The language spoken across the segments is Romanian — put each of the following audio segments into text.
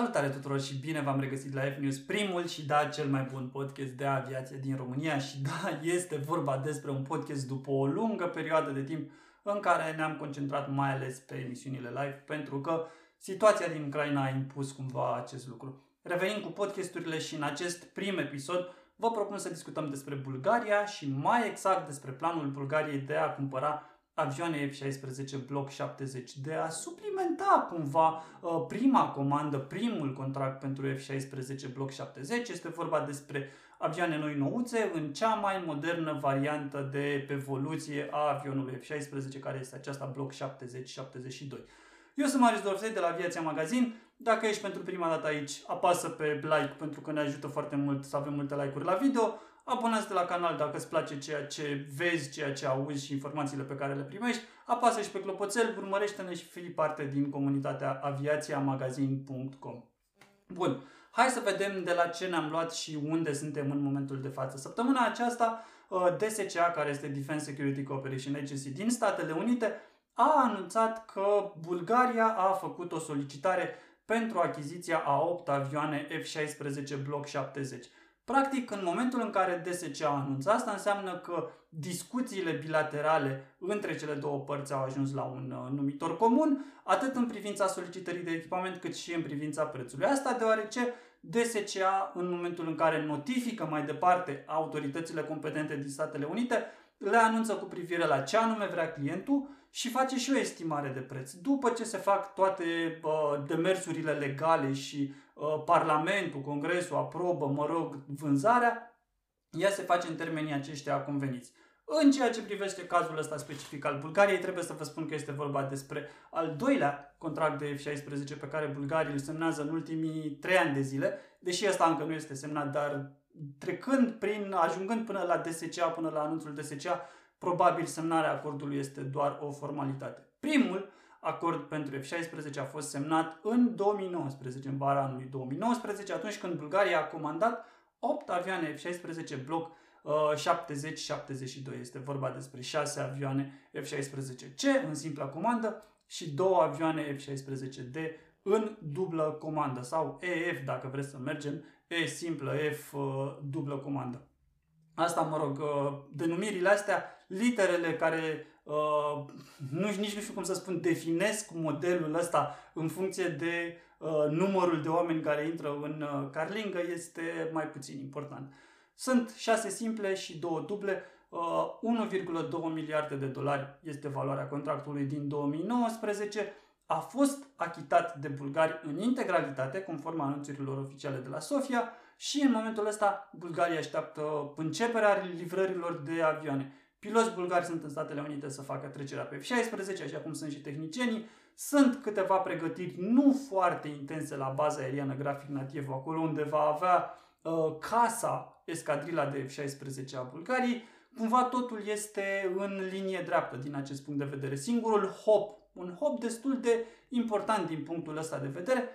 Salutare tuturor și bine v-am regăsit la F-News, primul și da, cel mai bun podcast de aviație din România și da, este vorba despre un podcast după o lungă perioadă de timp în care ne-am concentrat mai ales pe emisiunile live pentru că situația din Ucraina a impus cumva acest lucru. Revenim cu podcasturile și în acest prim episod vă propun să discutăm despre Bulgaria și mai exact despre planul Bulgariei de a cumpăra avioane F-16 Block 70 de a suplimenta cumva uh, prima comandă, primul contract pentru F-16 Block 70. Este vorba despre avioane noi nouțe în cea mai modernă variantă de evoluție a avionului F-16 care este aceasta Block 70-72. Eu sunt Marius Dorfei de la Aviația Magazin. Dacă ești pentru prima dată aici, apasă pe like pentru că ne ajută foarte mult să avem multe like-uri la video abonează-te la canal dacă îți place ceea ce vezi, ceea ce auzi și informațiile pe care le primești, apasă și pe clopoțel, urmărește-ne și fii parte din comunitatea aviațiamagazin.com Bun, hai să vedem de la ce ne-am luat și unde suntem în momentul de față. Săptămâna aceasta, uh, DSCA, care este Defense Security Cooperation Agency din Statele Unite, a anunțat că Bulgaria a făcut o solicitare pentru achiziția a 8 avioane F-16 Block 70. Practic, în momentul în care DSC a anunțat asta, înseamnă că discuțiile bilaterale între cele două părți au ajuns la un uh, numitor comun, atât în privința solicitării de echipament, cât și în privința prețului. Asta deoarece DSCA, în momentul în care notifică mai departe autoritățile competente din Statele Unite, le anunță cu privire la ce anume vrea clientul și face și o estimare de preț. După ce se fac toate uh, demersurile legale și uh, Parlamentul, Congresul aprobă, mă rog, vânzarea, ea se face în termenii aceștia conveniți. În ceea ce privește cazul ăsta specific al Bulgariei, trebuie să vă spun că este vorba despre al doilea contract de F-16 pe care Bulgaria îl semnează în ultimii trei ani de zile, deși ăsta încă nu este semnat, dar trecând prin, ajungând până la DSCA, până la anunțul DSCA, probabil semnarea acordului este doar o formalitate. Primul acord pentru F-16 a fost semnat în 2019, în vara anului 2019, atunci când Bulgaria a comandat 8 avioane F-16 bloc 70-72. Este vorba despre 6 avioane F-16C în simplă comandă și 2 avioane F-16D în dublă comandă sau EF dacă vreți să mergem, E simplă, F uh, dublă comandă. Asta, mă rog, uh, denumirile astea, literele care uh, nu, nici nu știu cum să spun, definesc modelul ăsta în funcție de uh, numărul de oameni care intră în uh, carlingă este mai puțin important. Sunt șase simple și două duble. Uh, 1,2 miliarde de dolari este valoarea contractului din 2019 a fost achitat de bulgari în integralitate, conform anunțurilor oficiale de la Sofia, și în momentul ăsta Bulgaria așteaptă începerea livrărilor de avioane. Piloți bulgari sunt în Statele Unite să facă trecerea pe F-16, așa cum sunt și tehnicienii. Sunt câteva pregătiri nu foarte intense la baza aeriană grafic nativ, acolo unde va avea uh, casa escadrila de F-16 a Bulgariei. Cumva totul este în linie dreaptă din acest punct de vedere. Singurul hop un hop destul de important din punctul ăsta de vedere,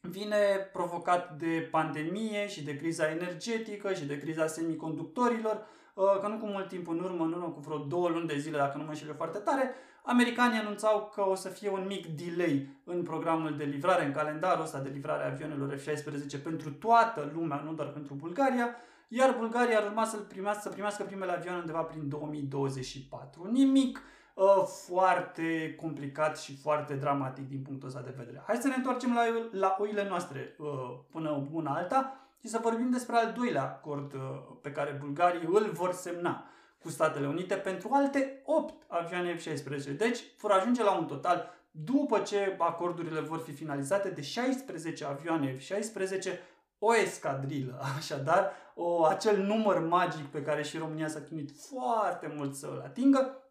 vine provocat de pandemie și de criza energetică și de criza semiconductorilor, uh, că nu cu mult timp în urmă, în urmă cu vreo două luni de zile, dacă nu mă înșel foarte tare, americanii anunțau că o să fie un mic delay în programul de livrare, în calendarul ăsta de livrare a avionelor F-16 pentru toată lumea, nu doar pentru Bulgaria, iar Bulgaria ar urma să primească, să primească primele avioane undeva prin 2024. Nimic uh, foarte complicat și foarte dramatic din punctul ăsta de vedere. Hai să ne întoarcem la, la oile noastre uh, până una alta și să vorbim despre al doilea acord uh, pe care bulgarii îl vor semna cu Statele Unite pentru alte 8 avioane F-16. Deci vor ajunge la un total, după ce acordurile vor fi finalizate, de 16 avioane F-16 o escadrilă, așadar, o, acel număr magic pe care și România s-a chinuit foarte mult să îl atingă,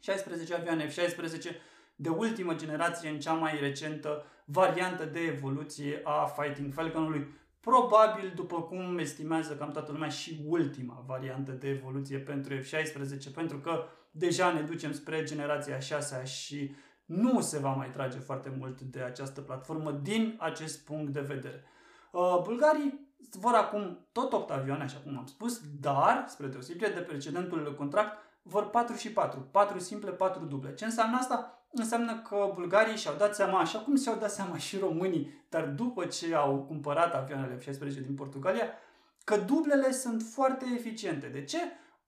16 avioane F-16 de ultimă generație în cea mai recentă variantă de evoluție a Fighting Falconului. Probabil, după cum estimează cam toată lumea, și ultima variantă de evoluție pentru F-16, pentru că deja ne ducem spre generația 6 și nu se va mai trage foarte mult de această platformă din acest punct de vedere. Uh, bulgarii vor acum tot 8 avioane, așa cum am spus, dar, spre deosebire de precedentul contract, vor 4 și 4. 4 simple, 4 duble. Ce înseamnă asta? Înseamnă că bulgarii și-au dat seama, așa cum și-au dat seama și românii, dar după ce au cumpărat avioanele F-16 din Portugalia, că dublele sunt foarte eficiente. De ce?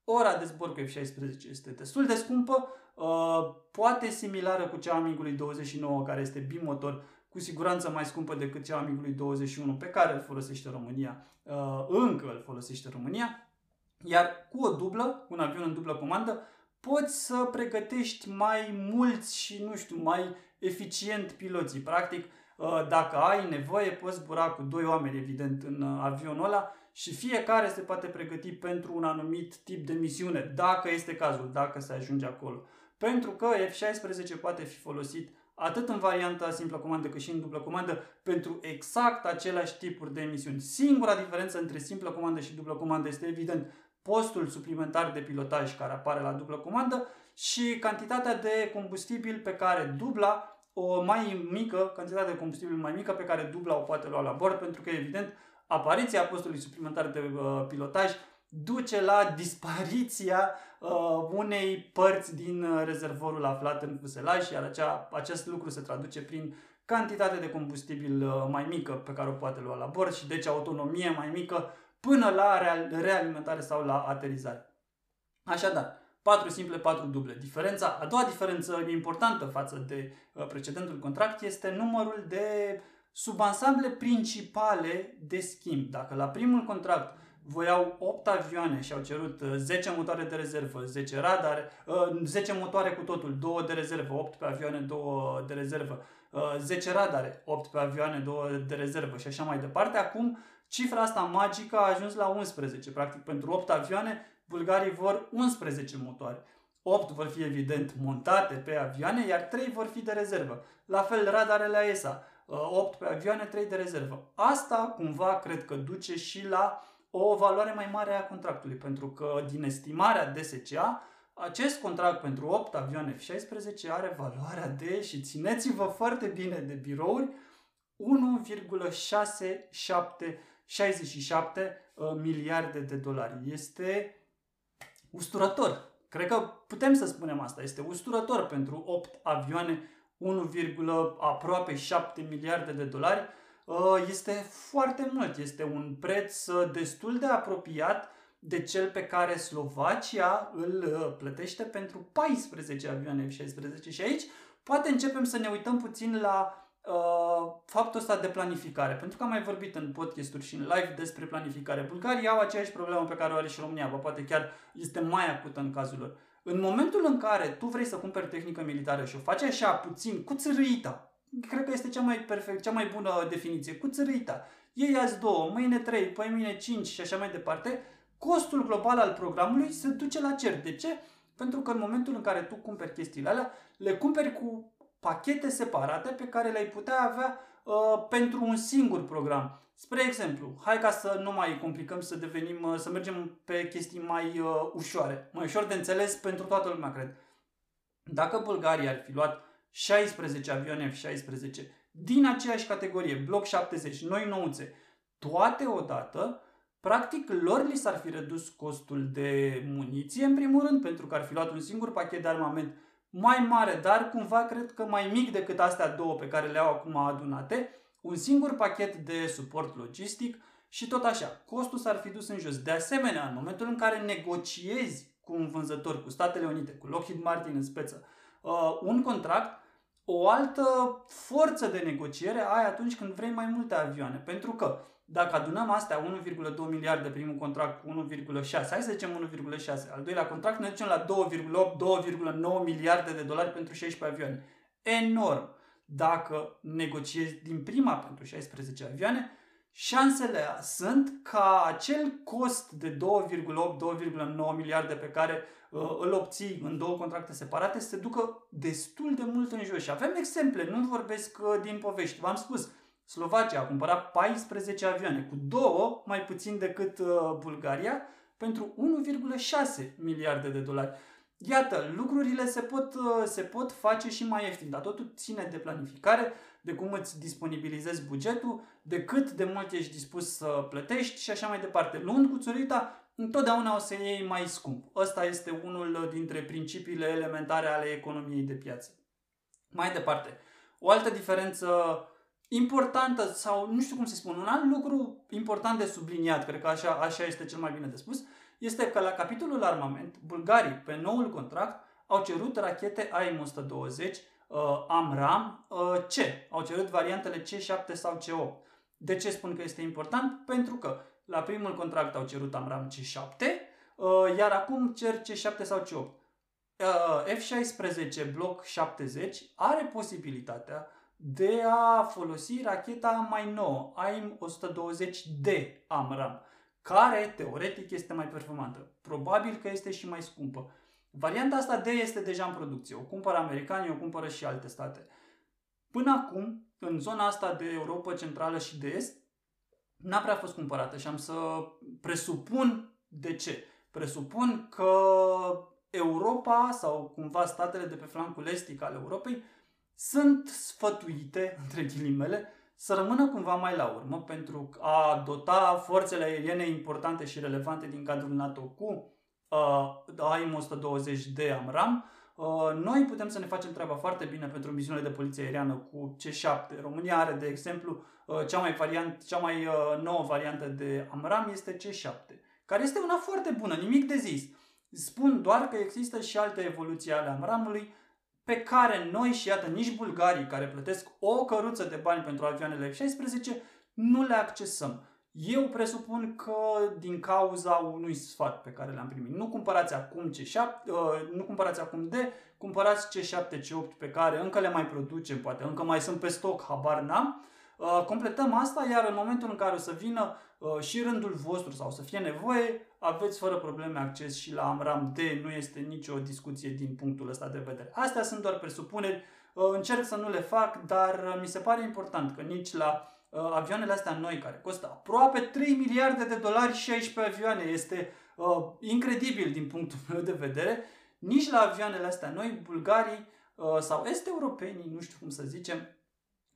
Ora de zbor cu F-16 este destul de scumpă, uh, poate similară cu cea a MiG-ului 29, care este bimotor, cu siguranță mai scumpă decât cea a MiG-ului 21, pe care îl folosește România, uh, încă îl folosește România, iar cu o dublă, un avion în dublă comandă, poți să pregătești mai mulți și, nu știu, mai eficient piloții. Practic, uh, dacă ai nevoie, poți zbura cu doi oameni, evident, în uh, avionul ăla și fiecare se poate pregăti pentru un anumit tip de misiune, dacă este cazul, dacă se ajunge acolo. Pentru că F-16 poate fi folosit atât în varianta simplă comandă cât și în dublă comandă pentru exact aceleași tipuri de misiuni. Singura diferență între simplă comandă și dublă comandă este evident postul suplimentar de pilotaj care apare la dublă comandă și cantitatea de combustibil pe care dubla o mai mică, cantitatea de combustibil mai mică pe care dubla o poate lua la bord, pentru că, evident, apariția postului suplimentar de uh, pilotaj duce la dispariția uh, unei părți din uh, rezervorul aflat în fuselaj, iar acea, acest lucru se traduce prin cantitate de combustibil uh, mai mică pe care o poate lua la bord și deci autonomie mai mică până la realimentare sau la aterizare. Așadar, 4 simple, 4 duble. Diferența, a doua diferență importantă față de uh, precedentul contract este numărul de subansamble principale de schimb. Dacă la primul contract voiau 8 avioane și au cerut 10 uh, motoare de rezervă, 10 radare, 10 uh, motoare cu totul, 2 de rezervă, 8 pe avioane, 2 de rezervă, 10 radare, 8 pe avioane, 2 de rezervă și așa mai departe. Acum Cifra asta magică a ajuns la 11. Practic, pentru 8 avioane, bulgarii vor 11 motoare. 8 vor fi evident montate pe avioane, iar 3 vor fi de rezervă. La fel radarele ESA, 8 pe avioane, 3 de rezervă. Asta cumva cred că duce și la o valoare mai mare a contractului, pentru că din estimarea DSCA, acest contract pentru 8 avioane F-16 are valoarea de, și țineți-vă foarte bine de birouri, 1,67 67 uh, miliarde de dolari. Este usturător. Cred că putem să spunem asta. Este usturător pentru 8 avioane, 1, aproape 7 miliarde de dolari. Uh, este foarte mult. Este un preț uh, destul de apropiat de cel pe care Slovacia îl plătește pentru 14 avioane F-16. Și aici poate începem să ne uităm puțin la Uh, faptul ăsta de planificare. Pentru că am mai vorbit în podcasturi și în live despre planificare. Bulgarii au aceeași problemă pe care o are și România, bă, poate chiar este mai acută în cazul lor. În momentul în care tu vrei să cumperi tehnică militară și o faci așa puțin, cu țărâita, cred că este cea mai perfect, cea mai bună definiție, cu țărâita. Iei azi două, mâine trei, păi mâine cinci și așa mai departe, costul global al programului se duce la cer. De ce? Pentru că în momentul în care tu cumperi chestiile alea, le cumperi cu pachete separate pe care le-ai putea avea uh, pentru un singur program. Spre exemplu, hai ca să nu mai complicăm, să devenim, uh, să mergem pe chestii mai uh, ușoare, mai ușor de înțeles pentru toată lumea, cred. Dacă Bulgaria ar fi luat 16 avioane F-16 din aceeași categorie, bloc 70, noi nouțe, toate odată, practic lor li s-ar fi redus costul de muniție, în primul rând, pentru că ar fi luat un singur pachet de armament mai mare, dar cumva cred că mai mic decât astea două pe care le-au acum adunate, un singur pachet de suport logistic și tot așa, costul s-ar fi dus în jos. De asemenea, în momentul în care negociezi cu un vânzător, cu Statele Unite, cu Lockheed Martin în speță, uh, un contract, o altă forță de negociere ai atunci când vrei mai multe avioane. Pentru că dacă adunăm astea 1,2 miliarde primul contract cu 1,6, hai să zicem 1,6, al doilea contract ne ducem la 2,8, 2,9 miliarde de dolari pentru 16 avioane. Enorm! Dacă negociezi din prima pentru 16 avioane, șansele sunt ca acel cost de 2,8-2,9 miliarde pe care uh, îl obții în două contracte separate să se ducă destul de mult în jos. Și avem exemple, nu vorbesc uh, din povești. V-am spus, Slovacia a cumpărat 14 avioane, cu două mai puțin decât uh, Bulgaria, pentru 1,6 miliarde de dolari. Iată, lucrurile se pot, uh, se pot face și mai ieftin, dar totul ține de planificare, de cum îți disponibilizezi bugetul, de cât de mult ești dispus să plătești și așa mai departe. Luând cu țurita, întotdeauna o să iei mai scump. Ăsta este unul dintre principiile elementare ale economiei de piață. Mai departe, o altă diferență importantă sau nu știu cum să spun, un alt lucru important de subliniat, cred că așa, așa este cel mai bine de spus, este că la capitolul armament, bulgarii, pe noul contract, au cerut rachete AIM-120 uh, AMRAM uh, C. Au cerut variantele C7 sau C8. De ce spun că este important? Pentru că la primul contract au cerut AMRAM C7, uh, iar acum cer C7 sau C8. Uh, F-16 Block 70 are posibilitatea de a folosi racheta mai nouă, AIM-120D AMRAM, care teoretic este mai performantă. Probabil că este și mai scumpă. Varianta asta D este deja în producție. O cumpără americanii, o cumpără și alte state. Până acum, în zona asta de Europa Centrală și de Est, n-a prea fost cumpărată și am să presupun de ce. Presupun că Europa sau cumva statele de pe flancul estic al Europei sunt sfătuite, între ghilimele, să rămână cumva mai la urmă pentru a dota forțele aeriene importante și relevante din cadrul NATO cu uh, AIM-120 de AMRAM, uh, noi putem să ne facem treaba foarte bine pentru misiunile de poliție aeriană cu C7. România are, de exemplu, uh, cea mai, variant, cea mai uh, nouă variantă de AMRAM este C7, care este una foarte bună, nimic de zis. Spun doar că există și alte evoluții ale AMRAM-ului pe care noi și iată nici bulgarii care plătesc o căruță de bani pentru avioanele F-16 nu le accesăm. Eu presupun că din cauza unui sfat pe care l-am primit. Nu cumpărați acum C7, uh, nu cumpărați acum D, cumpărați C7, C8 pe care încă le mai producem, poate încă mai sunt pe stoc, habar n-am. Uh, completăm asta, iar în momentul în care o să vină uh, și rândul vostru sau să fie nevoie, aveți fără probleme acces și la AMRAM D, nu este nicio discuție din punctul ăsta de vedere. Astea sunt doar presupuneri, încerc să nu le fac, dar mi se pare important că nici la uh, avioanele astea noi, care costă aproape 3 miliarde de dolari 16 avioane, este uh, incredibil din punctul meu de vedere, nici la avioanele astea noi, bulgarii uh, sau est-europenii, nu știu cum să zicem,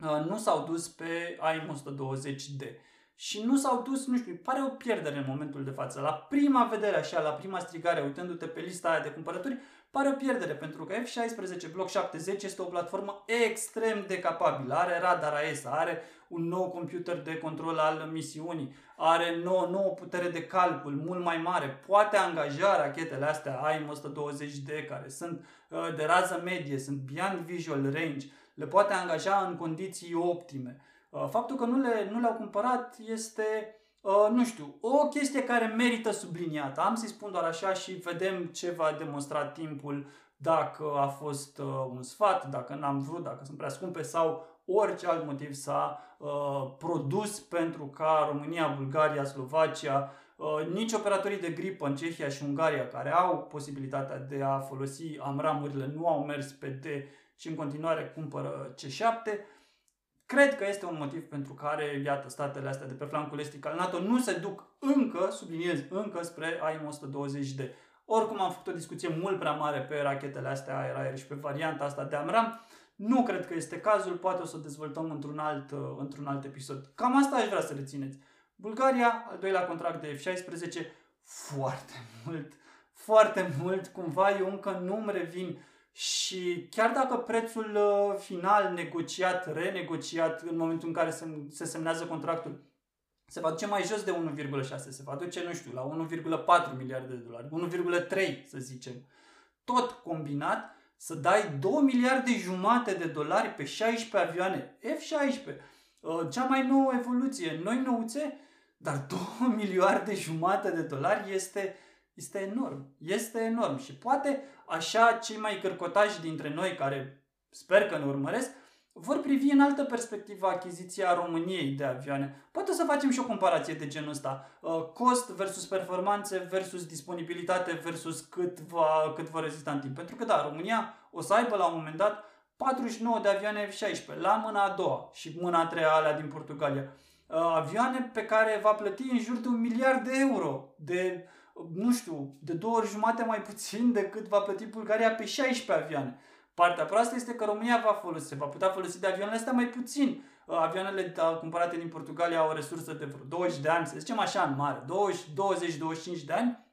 uh, nu s-au dus pe AIM-120D. Și nu s-au dus, nu știu, pare o pierdere în momentul de față. La prima vedere, așa, la prima strigare, uitându-te pe lista aia de cumpărături, pare o pierdere, pentru că F-16 Block 70 este o platformă extrem de capabilă. Are radar AESA, are un nou computer de control al misiunii, are nouă, nouă putere de calcul mult mai mare, poate angaja rachetele astea AIM-120D care sunt uh, de rază medie, sunt beyond visual range, le poate angaja în condiții optime. Uh, faptul că nu, le, nu le-au cumpărat este, uh, nu știu, o chestie care merită subliniată. Am să-i spun doar așa și vedem ce va demonstra timpul dacă a fost un sfat, dacă n-am vrut, dacă sunt prea scumpe sau orice alt motiv s-a uh, produs pentru ca România, Bulgaria, Slovacia, uh, nici operatorii de gripă în Cehia și Ungaria care au posibilitatea de a folosi amramurile nu au mers pe D, ci în continuare cumpără C7. Cred că este un motiv pentru care, iată, statele astea de pe flancul estic al NATO nu se duc încă, subliniez, încă spre AIM-120D. Oricum am făcut o discuție mult prea mare pe rachetele astea aer-aer și pe varianta asta de AMRAM. Nu cred că este cazul, poate o să dezvoltăm într-un alt, uh, într-un alt episod. Cam asta aș vrea să rețineți. Bulgaria, al doilea contract de F-16, foarte mult, foarte mult, cumva eu încă nu-mi revin și chiar dacă prețul uh, final negociat, renegociat în momentul în care se, se semnează contractul se va duce mai jos de 1,6, se va duce, nu știu, la 1,4 miliarde de dolari, 1,3 să zicem. Tot combinat, să dai 2 miliarde jumate de dolari pe 16 avioane F-16, uh, cea mai nouă evoluție, noi nouțe, dar 2 miliarde jumate de dolari este, este enorm. Este enorm și poate așa cei mai cărcotași dintre noi care sper că ne urmăresc vor privi în altă perspectivă achiziția României de avioane. Poate să facem și o comparație de genul ăsta. Uh, cost versus performanțe versus disponibilitate versus cât va, cât va rezista în timp. Pentru că da, România o să aibă la un moment dat 49 de avioane F-16 la mâna a doua și mâna a treia alea din Portugalia. Uh, avioane pe care va plăti în jur de un miliard de euro. De, nu știu, de două ori jumate mai puțin decât va plăti Bulgaria pe 16 avioane. Partea proastă este că România va folosi, va putea folosi de avioanele astea mai puțin. Uh, avioanele da, cumpărate din Portugalia au o resursă de vreo 20 de ani, să zicem așa în mare, 20-25 de ani,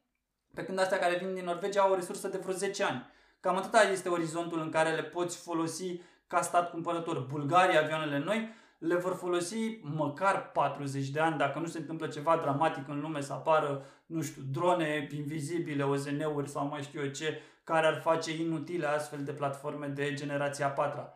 pe când astea care vin din Norvegia au o resursă de vreo 10 ani. Cam atâta este orizontul în care le poți folosi ca stat cumpărător. Bulgaria, avioanele noi, le vor folosi măcar 40 de ani, dacă nu se întâmplă ceva dramatic în lume, să apară, nu știu, drone invizibile, OZN-uri sau mai știu eu ce, care ar face inutile astfel de platforme de generația 4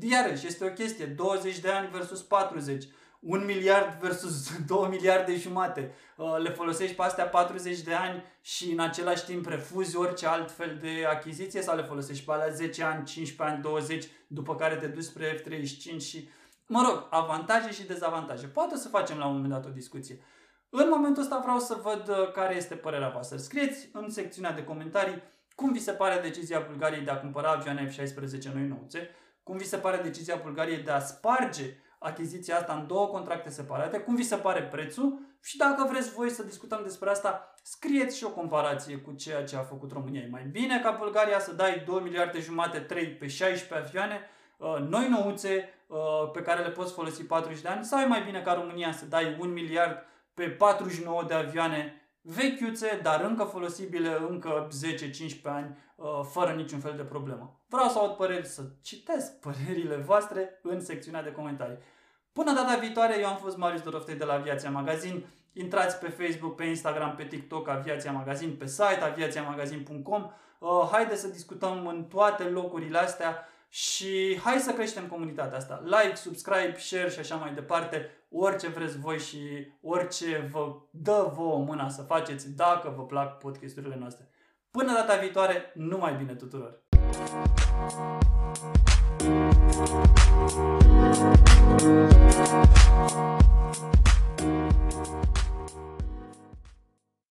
Iarăși, este o chestie, 20 de ani versus 40 un miliard versus 2 miliarde jumate. Uh, le folosești pe astea 40 de ani și în același timp refuzi orice alt fel de achiziție sau le folosești pe alea 10 ani, 15 ani, 20, după care te duci spre F-35 și, mă rog, avantaje și dezavantaje. Poate să facem la un moment dat o discuție. În momentul ăsta vreau să văd uh, care este părerea voastră. Scrieți în secțiunea de comentarii cum vi se pare decizia Bulgariei de a cumpăra avioane F-16 noi nouțe, cum vi se pare decizia Bulgariei de a sparge achiziția asta în două contracte separate, cum vi se pare prețul și dacă vreți voi să discutăm despre asta, scrieți și o comparație cu ceea ce a făcut România. E mai bine ca Bulgaria să dai 2 miliarde jumate, 3 pe 16 avioane, uh, noi nouțe uh, pe care le poți folosi 40 de ani sau e mai bine ca România să dai 1 miliard pe 49 de avioane vechiuțe, dar încă folosibile încă 10-15 ani, uh, fără niciun fel de problemă. Vreau să aud păreri, să citesc părerile voastre în secțiunea de comentarii. Până data viitoare, eu am fost Marius Doroftei de la Aviația Magazin. Intrați pe Facebook, pe Instagram, pe TikTok, Aviația Magazin, pe site aviațiamagazin.com. Uh, haideți să discutăm în toate locurile astea și hai să creștem comunitatea asta. Like, subscribe, share și așa mai departe. Orice vreți voi și orice vă dă vouă mâna să faceți dacă vă plac podcasturile noastre. Până data viitoare, numai bine tuturor! Thank you.